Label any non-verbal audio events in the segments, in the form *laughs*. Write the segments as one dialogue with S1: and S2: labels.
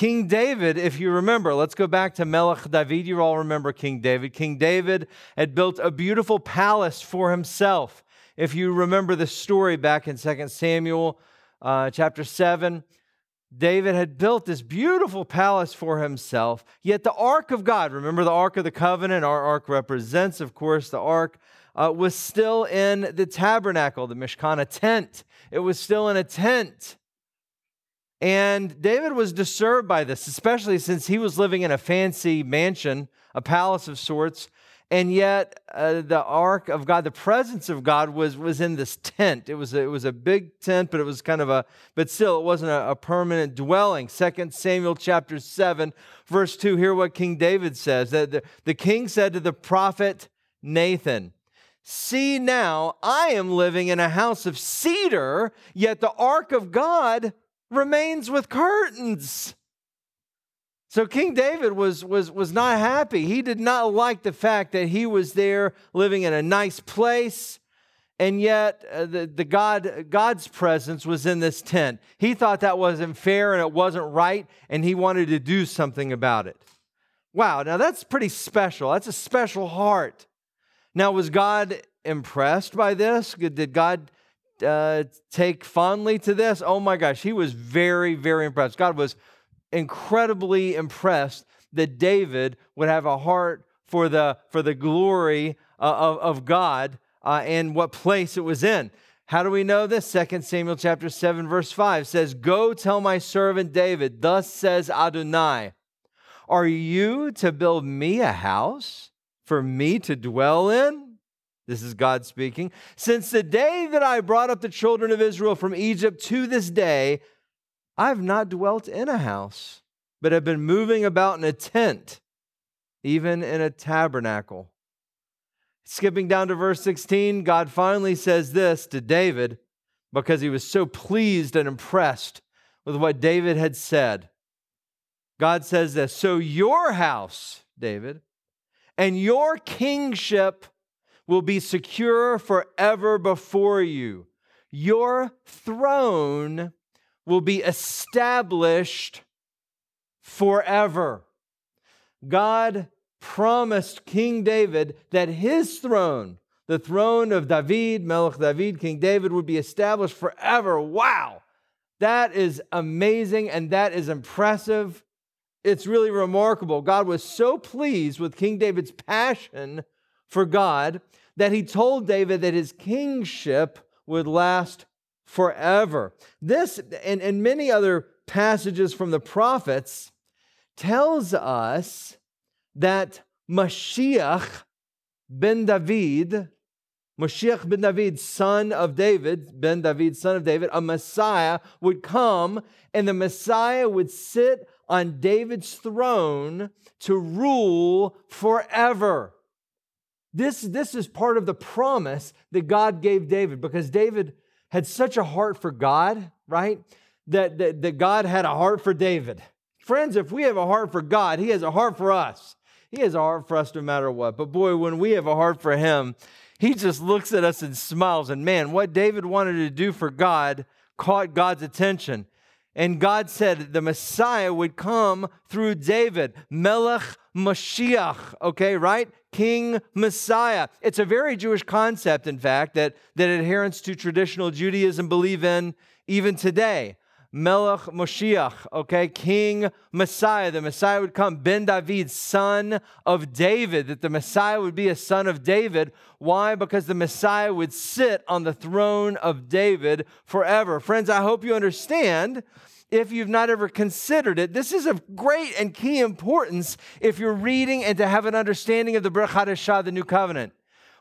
S1: King David, if you remember, let's go back to Melech David. You all remember King David. King David had built a beautiful palace for himself. If you remember the story back in 2 Samuel uh, chapter 7, David had built this beautiful palace for himself, yet the Ark of God, remember the Ark of the Covenant, our Ark represents, of course, the Ark, uh, was still in the tabernacle, the Mishkan, tent. It was still in a tent. And David was disturbed by this, especially since he was living in a fancy mansion, a palace of sorts, and yet uh, the ark of god the presence of god was was in this tent. It was a, it was a big tent but it was kind of a but still it wasn't a, a permanent dwelling. Second samuel chapter 7 verse 2 hear what king david says. That the, the king said to the prophet nathan see now i am living in a house of cedar yet the ark of god remains with curtains so King David was, was, was not happy. He did not like the fact that he was there living in a nice place, and yet uh, the, the God, God's presence was in this tent. He thought that wasn't fair and it wasn't right, and he wanted to do something about it. Wow, now that's pretty special. That's a special heart. Now, was God impressed by this? Did God uh, take fondly to this? Oh my gosh, he was very, very impressed. God was incredibly impressed that David would have a heart for the, for the glory uh, of, of God uh, and what place it was in. How do we know this? 2 Samuel chapter 7 verse 5 says, "Go tell my servant David, thus says Adonai, are you to build me a house for me to dwell in?" This is God speaking. Since the day that I brought up the children of Israel from Egypt to this day, I've not dwelt in a house, but have been moving about in a tent, even in a tabernacle. Skipping down to verse 16, God finally says this to David because he was so pleased and impressed with what David had said. God says this So your house, David, and your kingship will be secure forever before you. Your throne will be established forever. God promised King David that his throne, the throne of David, Melech David, King David, would be established forever. Wow! That is amazing and that is impressive. It's really remarkable. God was so pleased with King David's passion for God that he told David that his kingship would last forever. This and, and many other passages from the prophets tells us that Mashiach ben David, Mashiach ben David, son of David, ben David, son of David, a Messiah would come and the Messiah would sit on David's throne to rule forever. This, this is part of the promise that God gave David because David had such a heart for God, right? That, that, that God had a heart for David. Friends, if we have a heart for God, He has a heart for us. He has a heart for us no matter what. But boy, when we have a heart for Him, He just looks at us and smiles. And man, what David wanted to do for God caught God's attention. And God said the Messiah would come through David, Melech Mashiach, okay, right? King Messiah. It's a very Jewish concept, in fact, that, that adherents to traditional Judaism believe in even today. Melech Moshiach, okay, King Messiah. The Messiah would come, Ben David, son of David, that the Messiah would be a son of David. Why? Because the Messiah would sit on the throne of David forever. Friends, I hope you understand. If you've not ever considered it, this is of great and key importance if you're reading and to have an understanding of the Brit Hadashah, the New Covenant.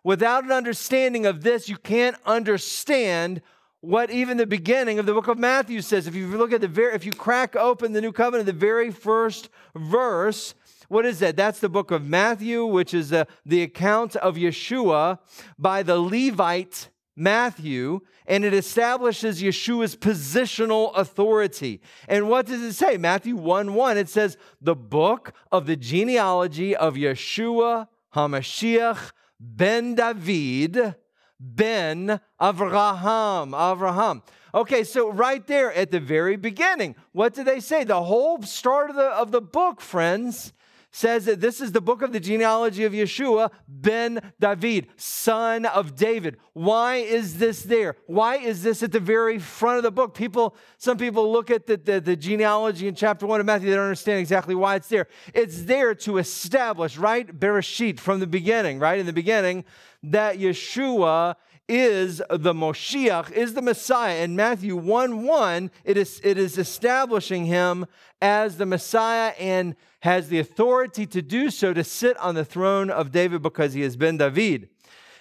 S1: Without an understanding of this, you can't understand what even the beginning of the book of Matthew says. If you look at the very, if you crack open the new covenant, the very first verse, what is that? That's the book of Matthew, which is the, the account of Yeshua by the Levite Matthew, and it establishes Yeshua's positional authority. And what does it say? Matthew 1 1, it says, the book of the genealogy of Yeshua HaMashiach ben David ben Avraham. Avraham. Okay, so right there at the very beginning, what do they say? The whole start of the, of the book, friends, says that this is the book of the genealogy of Yeshua ben David, son of David. Why is this there? Why is this at the very front of the book? People, some people look at the, the, the genealogy in chapter one of Matthew, they don't understand exactly why it's there. It's there to establish, right? Bereshit from the beginning, right? In the beginning, that Yeshua is the Moshiach, is the Messiah. In Matthew 1 1, it is, it is establishing him as the Messiah and has the authority to do so to sit on the throne of David because he has ben David.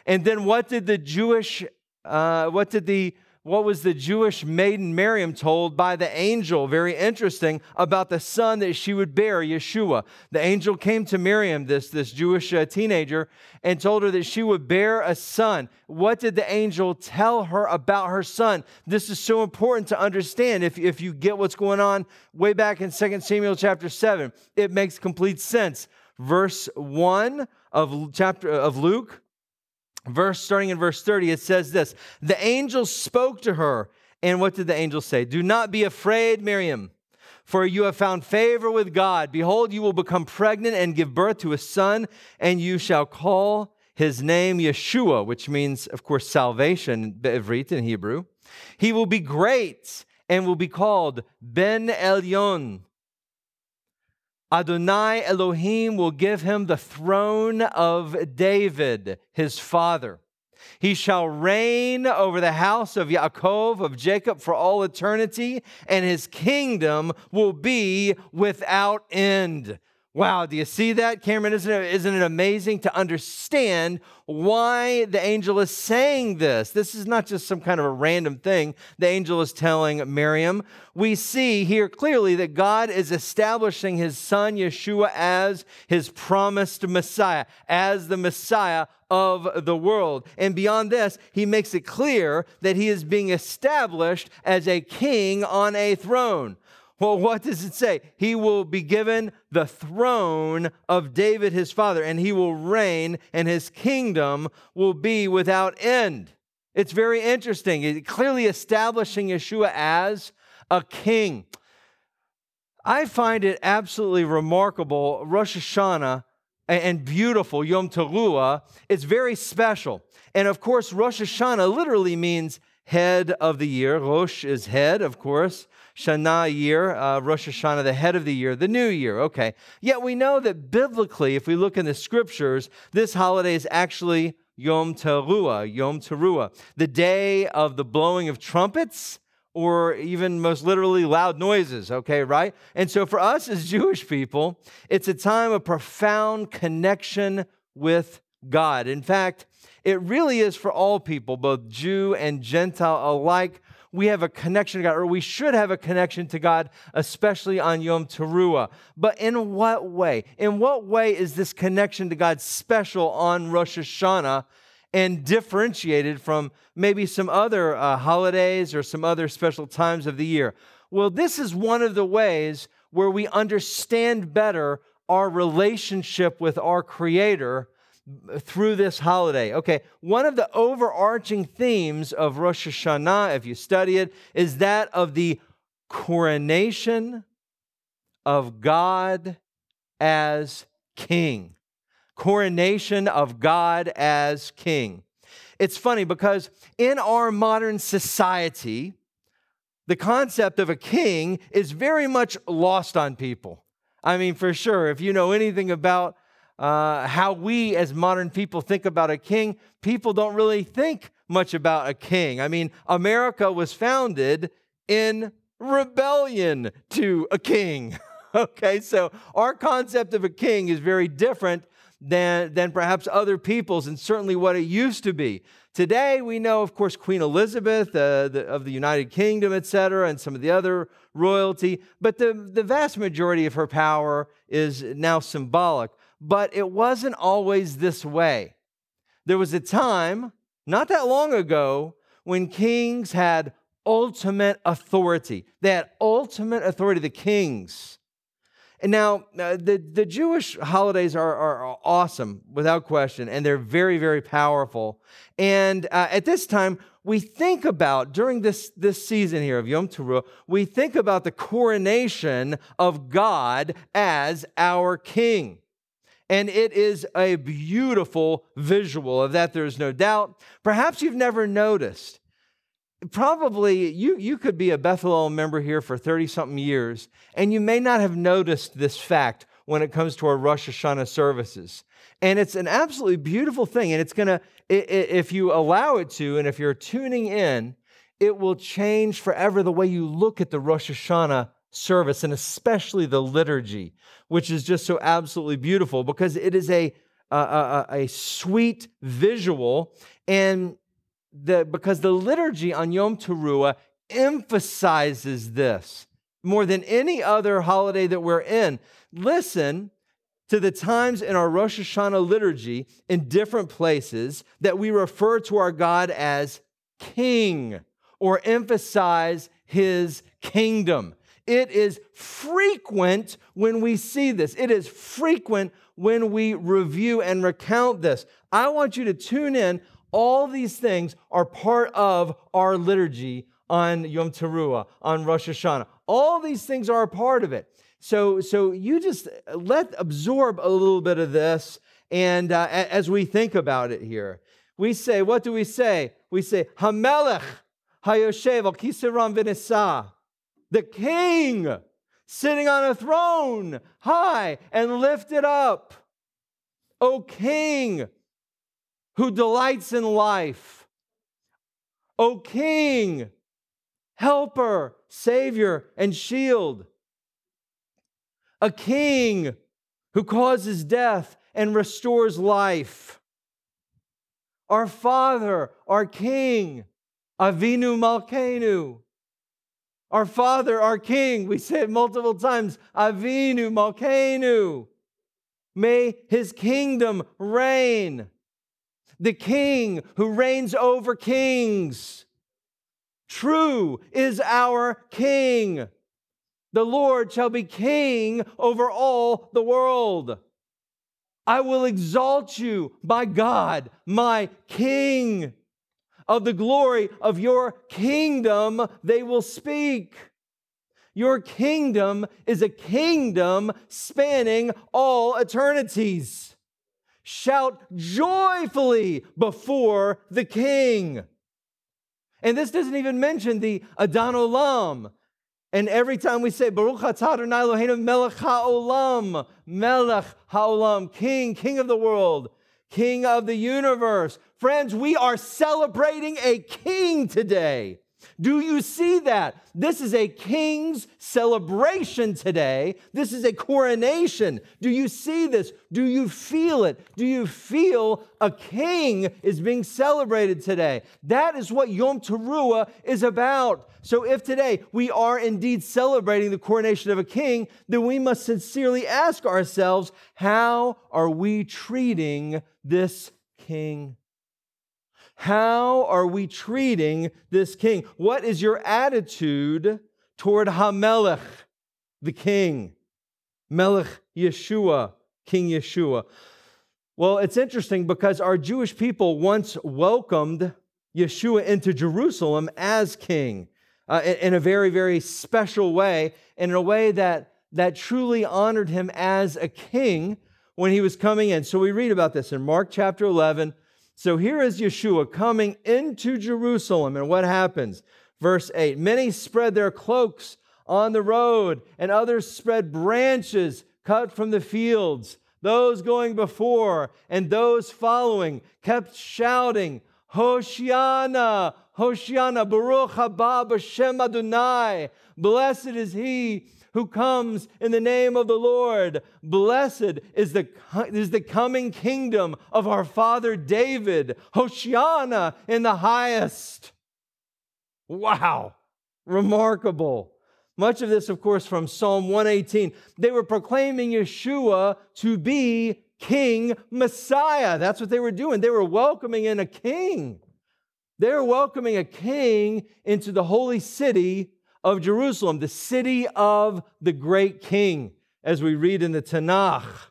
S1: And then what did the Jewish, uh, what did the what was the Jewish maiden Miriam told by the angel? Very interesting about the son that she would bear, Yeshua. The angel came to Miriam, this, this Jewish uh, teenager, and told her that she would bear a son. What did the angel tell her about her son? This is so important to understand. If, if you get what's going on way back in 2 Samuel chapter 7, it makes complete sense. Verse 1 of chapter of Luke verse starting in verse 30 it says this the angel spoke to her and what did the angel say? Do not be afraid miriam for you have found favor with god. Behold you will become pregnant and give birth to a son and you shall call his name yeshua which means of course salvation be'ivrit in hebrew. He will be great and will be called ben elyon Adonai Elohim will give him the throne of David, his father. He shall reign over the house of Yaakov, of Jacob, for all eternity, and his kingdom will be without end. Wow, do you see that, Cameron? Isn't it, isn't it amazing to understand why the angel is saying this? This is not just some kind of a random thing the angel is telling Miriam. We see here clearly that God is establishing his son Yeshua as his promised Messiah, as the Messiah of the world. And beyond this, he makes it clear that he is being established as a king on a throne. Well, what does it say? He will be given the throne of David his father, and he will reign, and his kingdom will be without end. It's very interesting. It clearly establishing Yeshua as a king. I find it absolutely remarkable. Rosh Hashanah and beautiful, Yom Teruah, it's very special. And of course, Rosh Hashanah literally means head of the year. Rosh is head, of course. Shana year, uh, Rosh Hashanah, the head of the year, the new year. Okay. Yet we know that biblically, if we look in the scriptures, this holiday is actually Yom Teruah, Yom Teruah, the day of the blowing of trumpets or even most literally loud noises, okay, right? And so for us as Jewish people, it's a time of profound connection with God. In fact, it really is for all people, both Jew and Gentile alike, we have a connection to God, or we should have a connection to God, especially on Yom Teruah. But in what way? In what way is this connection to God special on Rosh Hashanah and differentiated from maybe some other uh, holidays or some other special times of the year? Well, this is one of the ways where we understand better our relationship with our Creator through this holiday. Okay, one of the overarching themes of Rosh Hashanah, if you study it, is that of the coronation of God as King. Coronation of God as King. It's funny because in our modern society, the concept of a king is very much lost on people. I mean, for sure, if you know anything about uh, how we as modern people think about a king, people don't really think much about a king. I mean, America was founded in rebellion to a king. *laughs* okay, so our concept of a king is very different than, than perhaps other people's and certainly what it used to be. Today, we know, of course, Queen Elizabeth uh, the, of the United Kingdom, et cetera, and some of the other royalty, but the, the vast majority of her power is now symbolic. But it wasn't always this way. There was a time, not that long ago, when kings had ultimate authority. They had ultimate authority, the kings. And now, uh, the, the Jewish holidays are, are, are, awesome, without question, and they're very, very powerful. And uh, at this time, we think about, during this, this season here of Yom Teruah, we think about the coronation of God as our king. And it is a beautiful visual of that, there's no doubt. Perhaps you've never noticed probably you, you could be a Bethel member here for 30 something years, and you may not have noticed this fact when it comes to our Rosh Hashanah services. And it's an absolutely beautiful thing. And it's going to, if you allow it to, and if you're tuning in, it will change forever the way you look at the Rosh Hashanah service, and especially the liturgy, which is just so absolutely beautiful because it is a, a, a, a sweet visual. And the, because the liturgy on Yom Teruah emphasizes this more than any other holiday that we're in. Listen to the times in our Rosh Hashanah liturgy in different places that we refer to our God as King or emphasize his kingdom. It is frequent when we see this. It is frequent when we review and recount this. I want you to tune in all these things are part of our liturgy on Yom Teruah, on Rosh Hashanah. All these things are a part of it. So, so you just let absorb a little bit of this, and uh, as we think about it here, we say, what do we say? We say, Hamelech Hayoshev al Kisaram Vinisa, the King sitting on a throne, high and lifted up. O King, who delights in life. O King, helper, savior, and shield. A king who causes death and restores life. Our Father, our King, Avinu Malkeinu. Our Father, our King, we say it multiple times, Avinu Malkeinu. May his kingdom reign the king who reigns over kings. True is our king. The Lord shall be king over all the world. I will exalt you, my God, my king. Of the glory of your kingdom, they will speak. Your kingdom is a kingdom spanning all eternities. Shout joyfully before the king. And this doesn't even mention the Adon Olam. And every time we say Baruch Adonai Eloheinu Melech HaOlam, Melech HaOlam, King, King of the world, King of the universe. Friends, we are celebrating a king today. Do you see that? This is a king's celebration today. This is a coronation. Do you see this? Do you feel it? Do you feel a king is being celebrated today? That is what Yom Teruah is about. So, if today we are indeed celebrating the coronation of a king, then we must sincerely ask ourselves how are we treating this king? How are we treating this king? What is your attitude toward Hamelech, the king? Melech Yeshua, King Yeshua. Well, it's interesting because our Jewish people once welcomed Yeshua into Jerusalem as king uh, in a very, very special way, in a way that, that truly honored him as a king when he was coming in. So we read about this in Mark chapter 11, so here is Yeshua coming into Jerusalem, and what happens? Verse 8 Many spread their cloaks on the road, and others spread branches cut from the fields. Those going before and those following kept shouting, Hoshiana, Hoshiana, Baruch haba b'shem Adonai. Blessed is he who comes in the name of the Lord. Blessed is the, is the coming kingdom of our father David. Hoshiana in the highest. Wow, remarkable. Much of this, of course, from Psalm 118. They were proclaiming Yeshua to be King Messiah. That's what they were doing. They were welcoming in a king. They were welcoming a king into the holy city of Jerusalem, the city of the great king, as we read in the Tanakh.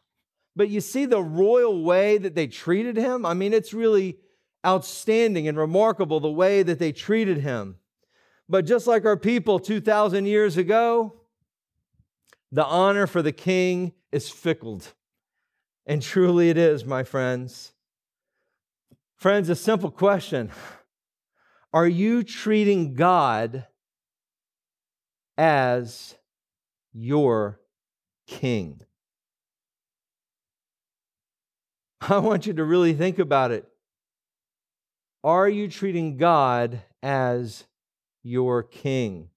S1: But you see the royal way that they treated him? I mean, it's really outstanding and remarkable the way that they treated him. But just like our people 2,000 years ago, the honor for the king is fickled. And truly it is, my friends. Friends, a simple question Are you treating God as your king? *laughs* I want you to really think about it. Are you treating God as your king?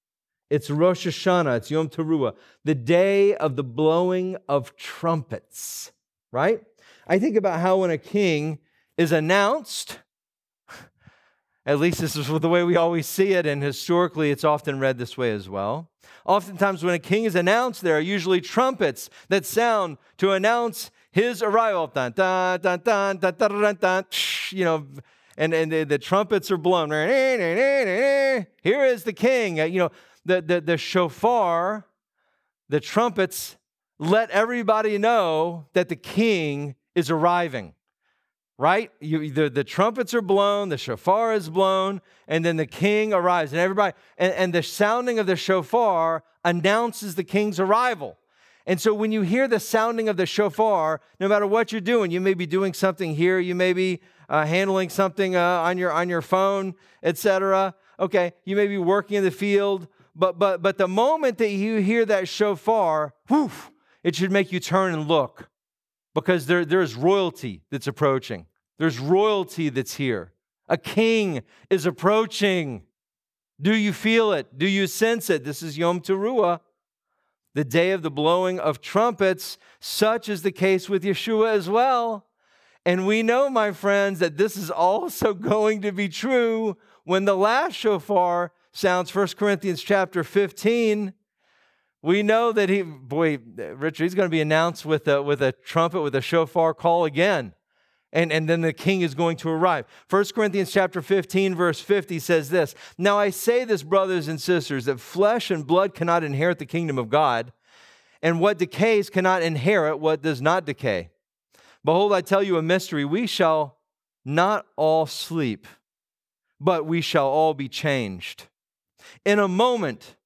S1: It's Rosh Hashanah, it's Yom Teruah, the day of the blowing of trumpets, right? I think about how when a king is announced, at least this is the way we always see it, and historically it's often read this way as well. Oftentimes, when a king is announced, there are usually trumpets that sound to announce his arrival. Dun, dun, dun, dun, dun, dun, dun, dun, you know, and, and the, the trumpets are blown. Here is the king. Uh, you know, the, the, the shofar, the trumpets let everybody know that the king is arriving right? You, the, the trumpets are blown, the shofar is blown, and then the king arrives. And everybody, and, and the sounding of the shofar announces the king's arrival. And so when you hear the sounding of the shofar, no matter what you're doing, you may be doing something here, you may be uh, handling something uh, on your on your phone, etc. Okay, you may be working in the field, but but but the moment that you hear that shofar, whew, it should make you turn and look because there, there's royalty that's approaching. There's royalty that's here. A king is approaching. Do you feel it? Do you sense it? This is Yom Teruah, the day of the blowing of trumpets. Such is the case with Yeshua as well. And we know, my friends, that this is also *laughs* going to be true when the last shofar sounds 1 Corinthians chapter 15. We know that he, boy, Richard, he's going to be announced with a, with a trumpet, with a shofar call again and, and then the king is going to arrive. 1 Corinthians chapter 15, verse 50 says this Now I say this, brothers and sisters, that flesh and blood cannot inherit the kingdom of God, and what decays cannot inherit what does not decay. Behold, I tell you a mystery. We shall not all sleep, but we shall all be changed. In a moment,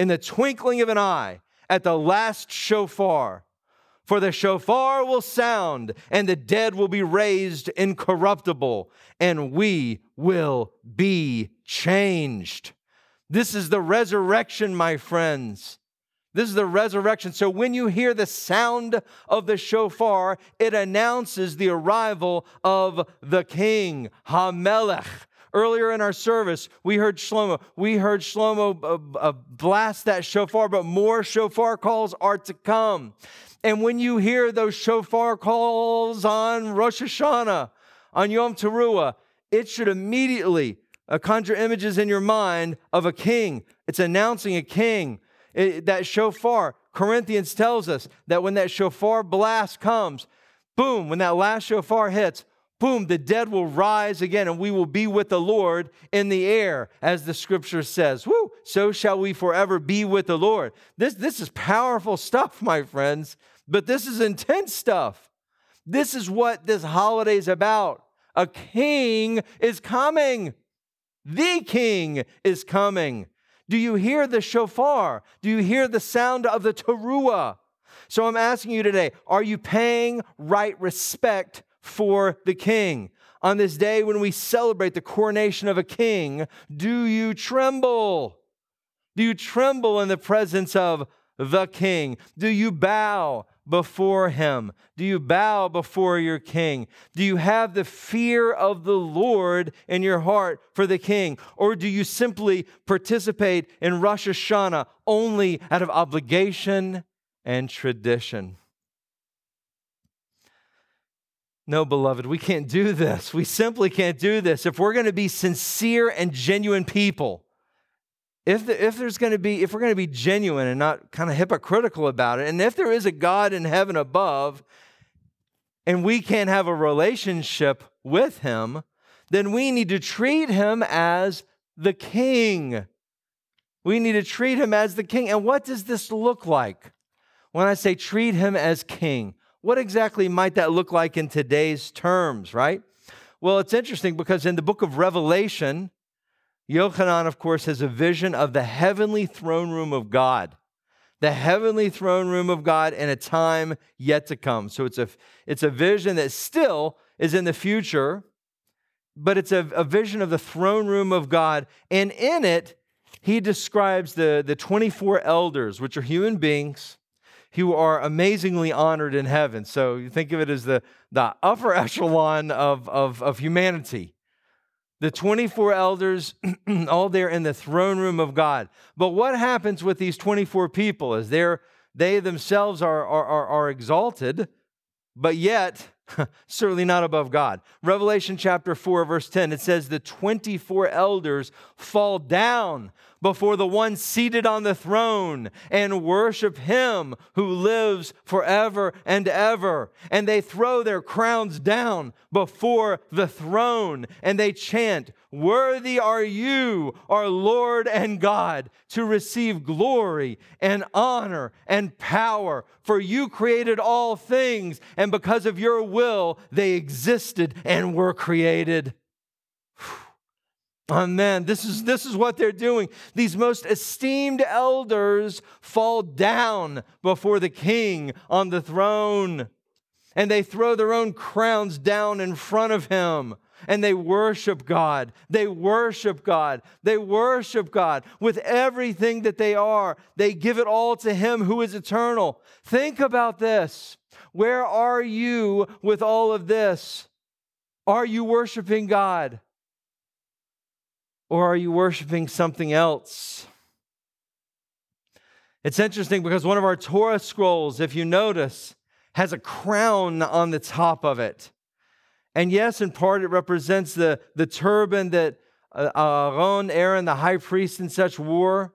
S1: in the twinkling of an eye, at the last shofar, for the shofar will sound, and the dead will be raised incorruptible, and we will be changed. This is the resurrection, my friends. This is the resurrection. So when you hear the sound of the shofar, it announces the arrival of the king, Hamelech. Earlier in our service, we heard Shlomo. We heard Shlomo uh, uh, blast that shofar, but more shofar calls are to come. And when you hear those shofar calls on Rosh Hashanah, on Yom Teruah, it should immediately uh, conjure images in your mind of a king. It's announcing a king. It, that shofar, Corinthians tells us that when that shofar blast comes, boom, when that last shofar hits, boom, the dead will rise again and we will be with the Lord in the air, as the scripture says. Woo, so shall we forever be with the Lord. This, this is powerful stuff, my friends. But this is intense stuff. This is what this holiday is about. A king is coming. The king is coming. Do you hear the shofar? Do you hear the sound of the teruah? So I'm asking you today are you paying right respect for the king? On this day when we celebrate the coronation of a king, do you tremble? Do you tremble in the presence of the king? Do you bow before him? Do you bow before your king? Do you have the fear of the Lord in your heart for the king? Or do you simply participate in Rosh Hashanah only out of obligation and tradition? No, beloved, we can't do this. We simply can't do this. If we're going to be sincere and genuine people, if, the, if there's going to be if we're going to be genuine and not kind of hypocritical about it and if there is a god in heaven above and we can't have a relationship with him then we need to treat him as the king we need to treat him as the king and what does this look like when i say treat him as king what exactly might that look like in today's terms right well it's interesting because in the book of revelation Yochanan, of course, has a vision of the heavenly throne room of God, the heavenly throne room of God in a time yet to come. So it's a, it's a vision that still is in the future, but it's a, a vision of the throne room of God. And in it, he describes the, the 24 elders, which are human beings who are amazingly honored in heaven. So you think of it as the, the upper *laughs* echelon of, of, of humanity the 24 elders *clears throat* all there in the throne room of God. But what happens with these 24 people is they're, they themselves are, are, are, are exalted, but yet *laughs* certainly not above God. Revelation chapter 4, verse 10, it says, The 24 elders fall down before the one seated on the throne and worship him who lives forever and ever. And they throw their crowns down before the throne and they chant, Worthy are you, our Lord and God, to receive glory and honor and power. For you created all things, and because of your will, they existed and were created. Oh, Amen. This is, this is what they're doing. These most esteemed elders fall down before the king on the throne, and they throw their own crowns down in front of him and they worship God. They worship God. They worship God with everything that they are. They give it all to Him who is eternal. Think about this. Where are you with all of this? Are you worshiping God? Or are you worshiping something else? It's interesting because one of our Torah scrolls, if you notice, has a crown on the top of it. And yes, in part, it represents the, the turban that uh, Aaron, Aaron, the high priest, and such wore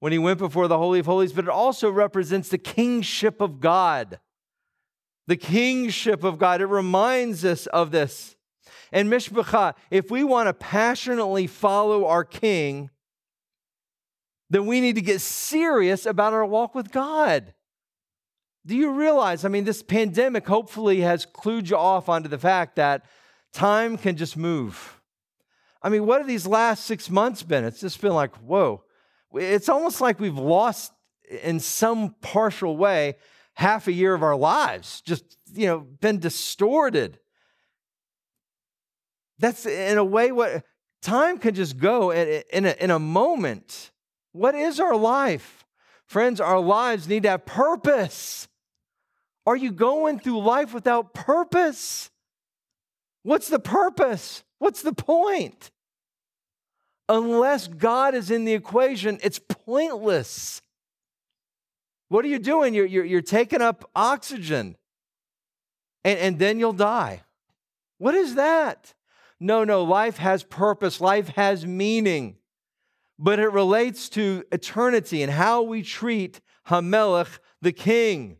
S1: when he went before the Holy of Holies, but it also represents the kingship of God. The kingship of God. It reminds us of this. And Mishpacha, if we want to passionately follow our king, then we need to get serious about our walk with God. Do you realize? I mean, this pandemic hopefully has clued you off onto the fact that time can just move. I mean, what have these last six months been? It's just been like, whoa. It's almost like we've lost, in some partial way, half a year of our lives, just, you know, been distorted. That's in a way what time can just go in a, in a moment. What is our life? Friends, our lives need to have purpose. Are you going through life without purpose? What's the purpose? What's the point? Unless God is in the equation, it's pointless. What are you doing? You're, you're, you're taking up oxygen and, and then you'll die. What is that? No, no, life has purpose, life has meaning, but it relates to eternity and how we treat Hamelech, the king.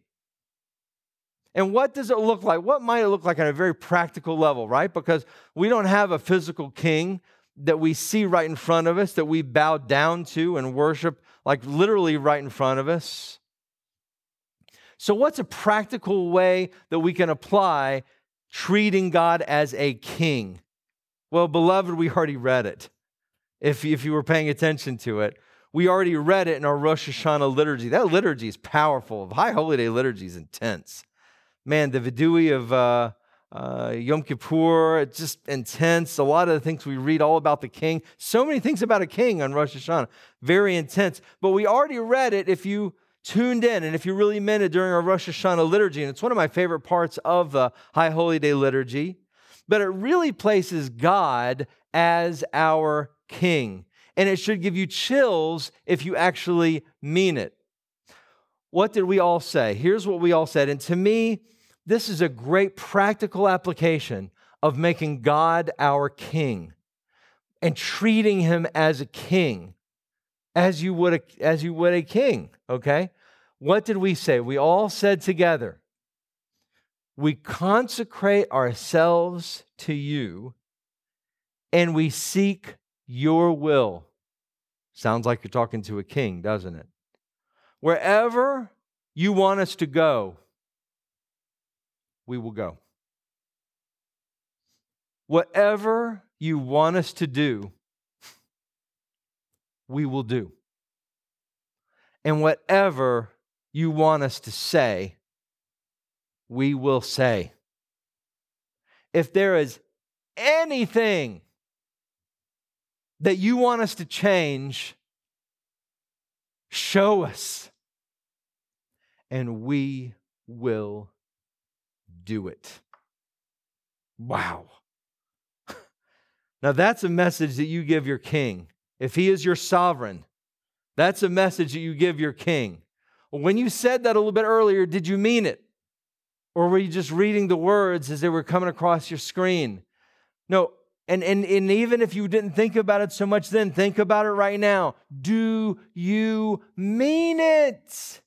S1: And what does it look like? What might it look like on a very practical level, right? Because we don't have a physical king that we see right in front of us, that we bow down to and worship, like literally right in front of us. So, what's a practical way that we can apply treating God as a king? Well, beloved, we already read it. If, if you were paying attention to it, we already read it in our Rosh Hashanah liturgy. That liturgy is powerful. High Holy Day liturgy is intense man, the vidui of, uh, uh, Yom Kippur, it's just intense. A lot of the things we read all about the king. So many things about a king on Rosh Hashanah. Very intense. But we already read it if you tuned in and if you really meant it during our Rosh Hashanah liturgy. And it's one of my favorite parts of the High Holy Day liturgy. But it really places God as our king. And it should give you chills if you actually mean it. What did we all say? Here's what we all said. And to me, this is a great practical application of making God our king and treating him as a king as you would a, as you would a king, okay? What did we say? We all said together, we consecrate ourselves to you and we seek your will. Sounds like you're talking to a king, doesn't it? Wherever you want us to go, we will go. Whatever you want us to do, we will do. And whatever you want us to say, we will say. If there is anything that you want us to change, show us, and we will do it. Wow. *laughs* Now, that's a message that you give your king. If he is your sovereign, that's a message that you give your king. When you said that a little bit earlier, did you mean it? Or were you just reading the words as they were coming across your screen? No, and, and, and even if you didn't think about it so much then, think about it right now. Do you mean it?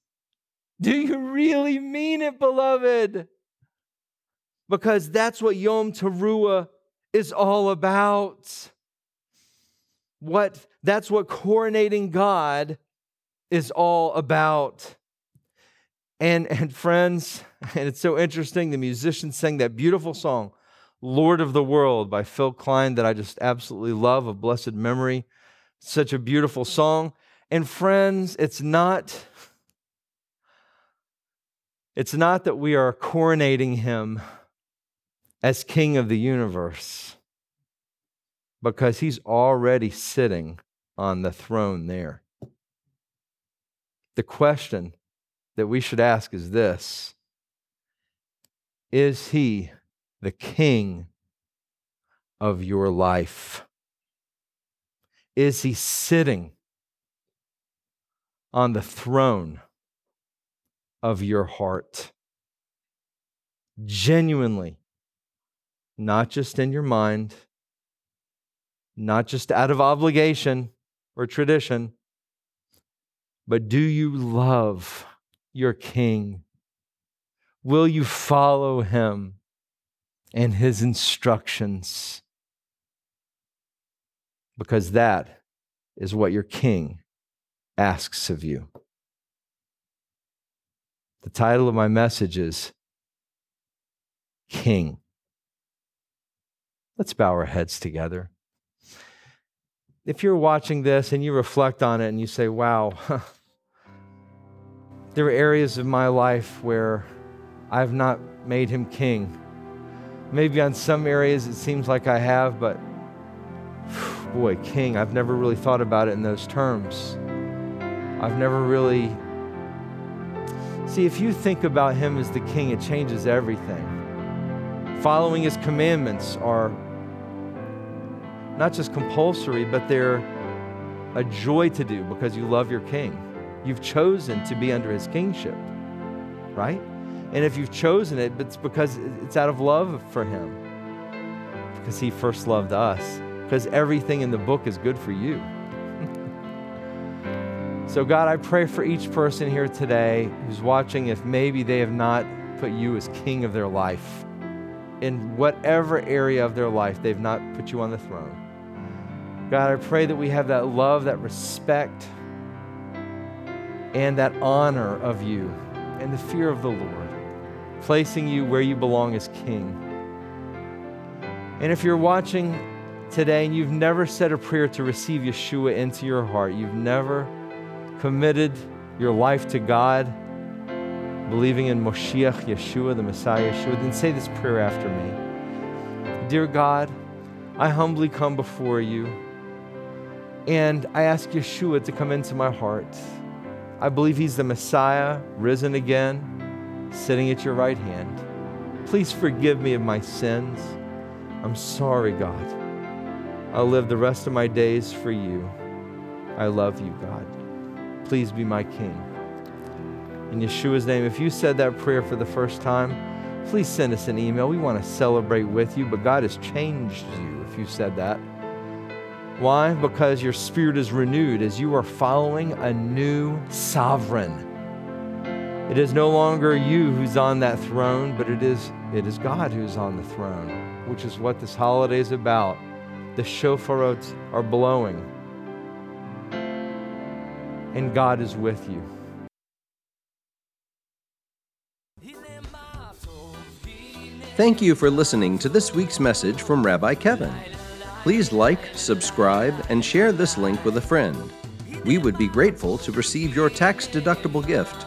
S1: Do you really mean it, beloved? because that's what Yom Teruah is all about. What that's what coronating God is all about. And and friends, *laughs* and it's so interesting the musicians sang that beautiful song Lord of the World by Phil Klein that I just absolutely love of blessed memory. Such a beautiful song. And friends, it's not it's not that we are coronating him as king of the universe because he's already sitting on the throne there. The question that we should ask is this Is he the king of your life? Is he sitting on the throne of your heart? Genuinely not just in your mind, not just out of obligation or tradition, but do you love your King? Will you follow him and his instructions? Because that is what your King asks of you. The title of my message is King. Let's bow our heads together. If you're watching this and you reflect on it and you say, wow, *laughs* there are areas of my life where I've not made him king. Maybe on some areas it seems like I have, but *sighs* boy, king, I've never really thought about it in those terms. I've never really. See, if you think about him as the king, it changes everything. Following his commandments are not just compulsory, but they're a joy to do because you love your king. You've chosen to be under his kingship, right? And if you've chosen it, it's because it's out of love for him, because he first loved us, because everything in the book is good for you. *laughs* so, God, I pray for each person here today who's watching if maybe they have not put you as king of their life. In whatever area of their life, they've not put you on the throne. God, I pray that we have that love, that respect, and that honor of you and the fear of the Lord, placing you where you belong as King. And if you're watching today and you've never said a prayer to receive Yeshua into your heart, you've never committed your life to God, believing in Moshiach Yeshua, the Messiah Yeshua, then say this prayer after me. Dear God, I humbly come before you and I ask Yeshua to come into my heart. I believe he's the Messiah, risen again, sitting at your right hand. Please forgive me of my sins. I'm sorry, God. I'll live the rest of my days for you. I love you, God. Please be my King. In Yeshua's name, if you said that prayer for the first time, please send us an email. We want to celebrate with you, but God has changed you if you said that. Why? Because your spirit is renewed as you are following a new sovereign. It is no longer you who's on that throne, but it is, it is God who's on the throne, which is what this holiday is about. The shofarots are blowing, and God is with you.
S2: Thank you for listening to this week's message from Rabbi Kevin. Please like, subscribe, and share this link with a friend. We would be grateful to receive your tax deductible gift